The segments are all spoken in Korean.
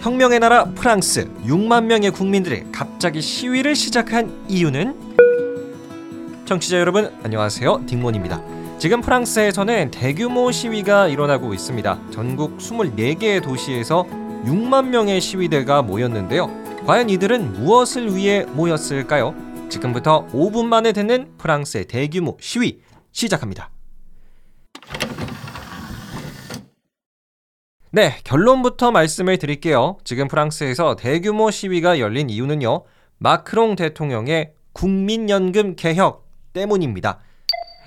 혁명의 나라 프랑스 6만 명의 국민들이 갑자기 시위를 시작한 이유는 청취자 여러분 안녕하세요 딩몬입니다. 지금 프랑스에서는 대규모 시위가 일어나고 있습니다. 전국 24개의 도시에서 6만 명의 시위대가 모였는데요. 과연 이들은 무엇을 위해 모였을까요? 지금부터 5분 만에 듣는 프랑스의 대규모 시위 시작합니다. 네, 결론부터 말씀을 드릴게요. 지금 프랑스에서 대규모 시위가 열린 이유는요. 마크롱 대통령의 국민연금 개혁 때문입니다.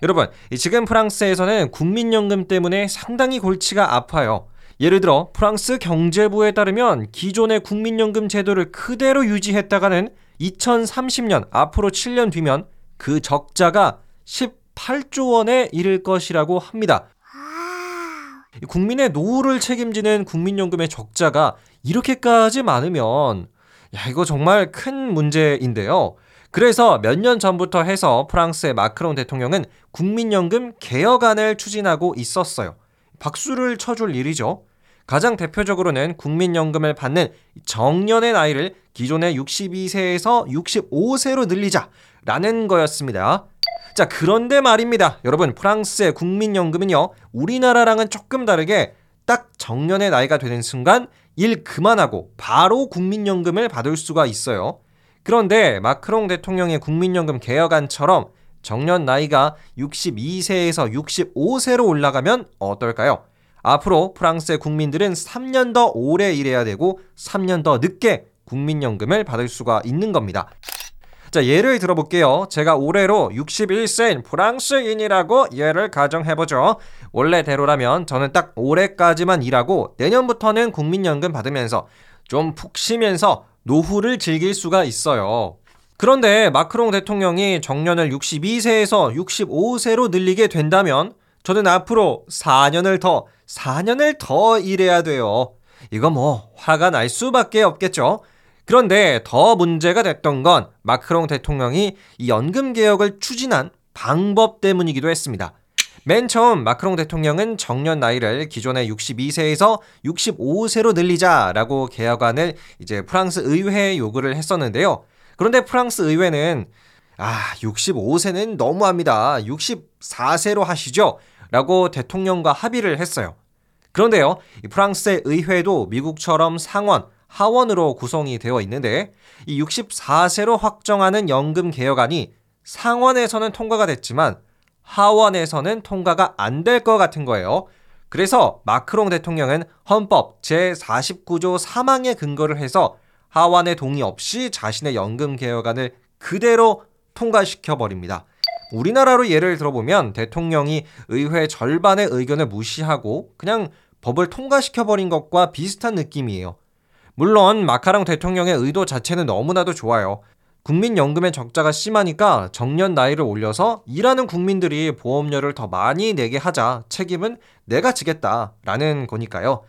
여러분, 지금 프랑스에서는 국민연금 때문에 상당히 골치가 아파요. 예를 들어 프랑스 경제부에 따르면 기존의 국민연금 제도를 그대로 유지했다가는 2030년 앞으로 7년 뒤면 그 적자가 18조 원에 이를 것이라고 합니다. 국민의 노후를 책임지는 국민연금의 적자가 이렇게까지 많으면 야 이거 정말 큰 문제인데요. 그래서 몇 년 전부터 해서 프랑스의 마크롱 대통령은 국민연금 개혁안을 추진하고 있었어요. 박수를 쳐줄 일이죠. 가장 대표적으로는 국민연금을 받는 정년의 나이를 기존의 62세에서 65세로 늘리자 라는 거였습니다. 자, 그런데 말입니다. 여러분, 프랑스의 국민연금은요, 우리나라랑은 조금 다르게 딱 정년의 나이가 되는 순간 일 그만하고 바로 국민연금을 받을 수가 있어요. 그런데 마크롱 대통령의 국민연금 개혁안처럼 정년 나이가 62세에서 65세로 올라가면 어떨까요? 앞으로 프랑스의 국민들은 3년 더 오래 일해야 되고 3년 더 늦게 국민연금을 받을 수가 있는 겁니다. 자, 예를 들어볼게요. 제가 올해로 61세인 프랑스인이라고 예를 가정해보죠. 원래대로라면 저는 딱 올해까지만 일하고 내년부터는 국민연금 받으면서 좀 푹 쉬면서 노후를 즐길 수가 있어요. 그런데 마크롱 대통령이 정년을 62세에서 65세로 늘리게 된다면 저는 앞으로 4년을 더, 4년을 더 일해야 돼요. 이거 뭐 화가 날 수밖에 없겠죠. 그런데 더 문제가 됐던 건 마크롱 대통령이 이 연금 개혁을 추진한 방법 때문이기도 했습니다. 맨 처음 마크롱 대통령은 정년 나이를 기존의 62세에서 65세로 늘리자라고 개혁안을 이제 프랑스 의회에 요구를 했었는데요. 그런데 프랑스 의회는 아, 65세는 너무합니다. 64세로 하시죠. 라고 대통령과 합의를 했어요. 그런데요, 프랑스의 의회도 미국처럼 상원, 하원으로 구성이 되어 있는데 이 64세로 확정하는 연금 개혁안이 상원에서는 통과가 됐지만 하원에서는 통과가 안 될 것 같은 거예요. 그래서 마크롱 대통령은 헌법 제49조 3항에 근거를 해서 하원의 동의 없이 자신의 연금 개혁안을 그대로 통과시켜 버립니다. 우리나라로 예를 들어보면 대통령이 의회 절반의 의견을 무시하고 그냥 법을 통과시켜 버린 것과 비슷한 느낌이에요. 물론 마카롱 대통령의 의도 자체는 너무나도 좋아요. 국민연금의 적자가 심하니까 정년 나이를 올려서 일하는 국민들이 보험료를 더 많이 내게 하자 책임은 내가 지겠다라는 거니까요.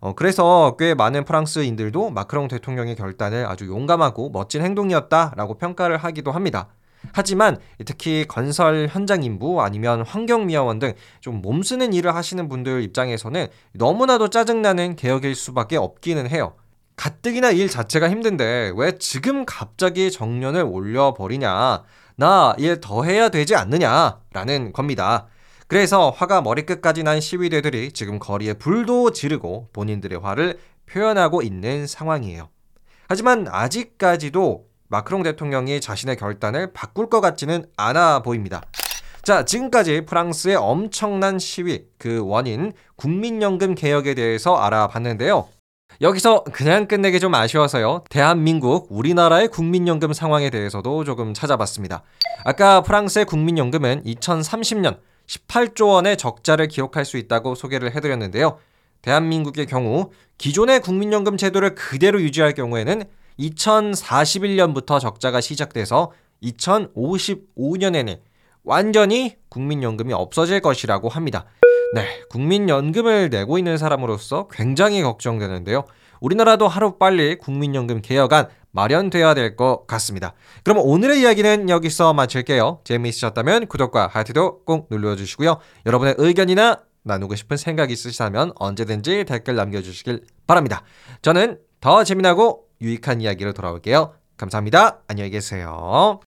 어, 그래서 꽤 많은 프랑스인들도 마크롱 대통령의 결단을 아주 용감하고 멋진 행동이었다라고 평가를 하기도 합니다. 하지만 특히 건설 현장 인부 아니면 환경미화원 등 좀 몸쓰는 일을 하시는 분들 입장에서는 너무나도 짜증나는 개혁일 수밖에 없기는 해요. 가뜩이나 일 자체가 힘든데 왜 지금 갑자기 정년을 올려버리냐. 나 일 더 해야 되지 않느냐. 라는 겁니다. 그래서 화가 머리끝까지 난 시위대들이 지금 거리에 불도 지르고 본인들의 화를 표현하고 있는 상황이에요. 하지만 아직까지도 마크롱 대통령이 자신의 결단을 바꿀 것 같지는 않아 보입니다. 자, 지금까지 프랑스의 엄청난 시위, 그 원인, 국민연금 개혁에 대해서 알아봤는데요. 여기서 그냥 끝내기 좀 아쉬워서요. 대한민국, 우리나라의 국민연금 상황에 대해서도 조금 찾아봤습니다. 아까 프랑스의 국민연금은 2030년 18조 원의 적자를 기록할 수 있다고 소개를 해드렸는데요. 대한민국의 경우 기존의 국민연금 제도를 그대로 유지할 경우에는 2041년부터 적자가 시작돼서 2055년에는 완전히 국민연금이 없어질 것이라고 합니다. 네, 국민연금을 내고 있는 사람으로서 굉장히 걱정되는데요. 우리나라도 하루빨리 국민연금 개혁안 마련돼야 될 것 같습니다. 그럼 오늘의 이야기는 여기서 마칠게요. 재미있으셨다면 구독과 하트도 꼭 눌러주시고요. 여러분의 의견이나 나누고 싶은 생각 있으시다면 언제든지 댓글 남겨주시길 바랍니다. 저는 더 재미나고 유익한 이야기로 돌아올게요. 감사합니다. 안녕히 계세요.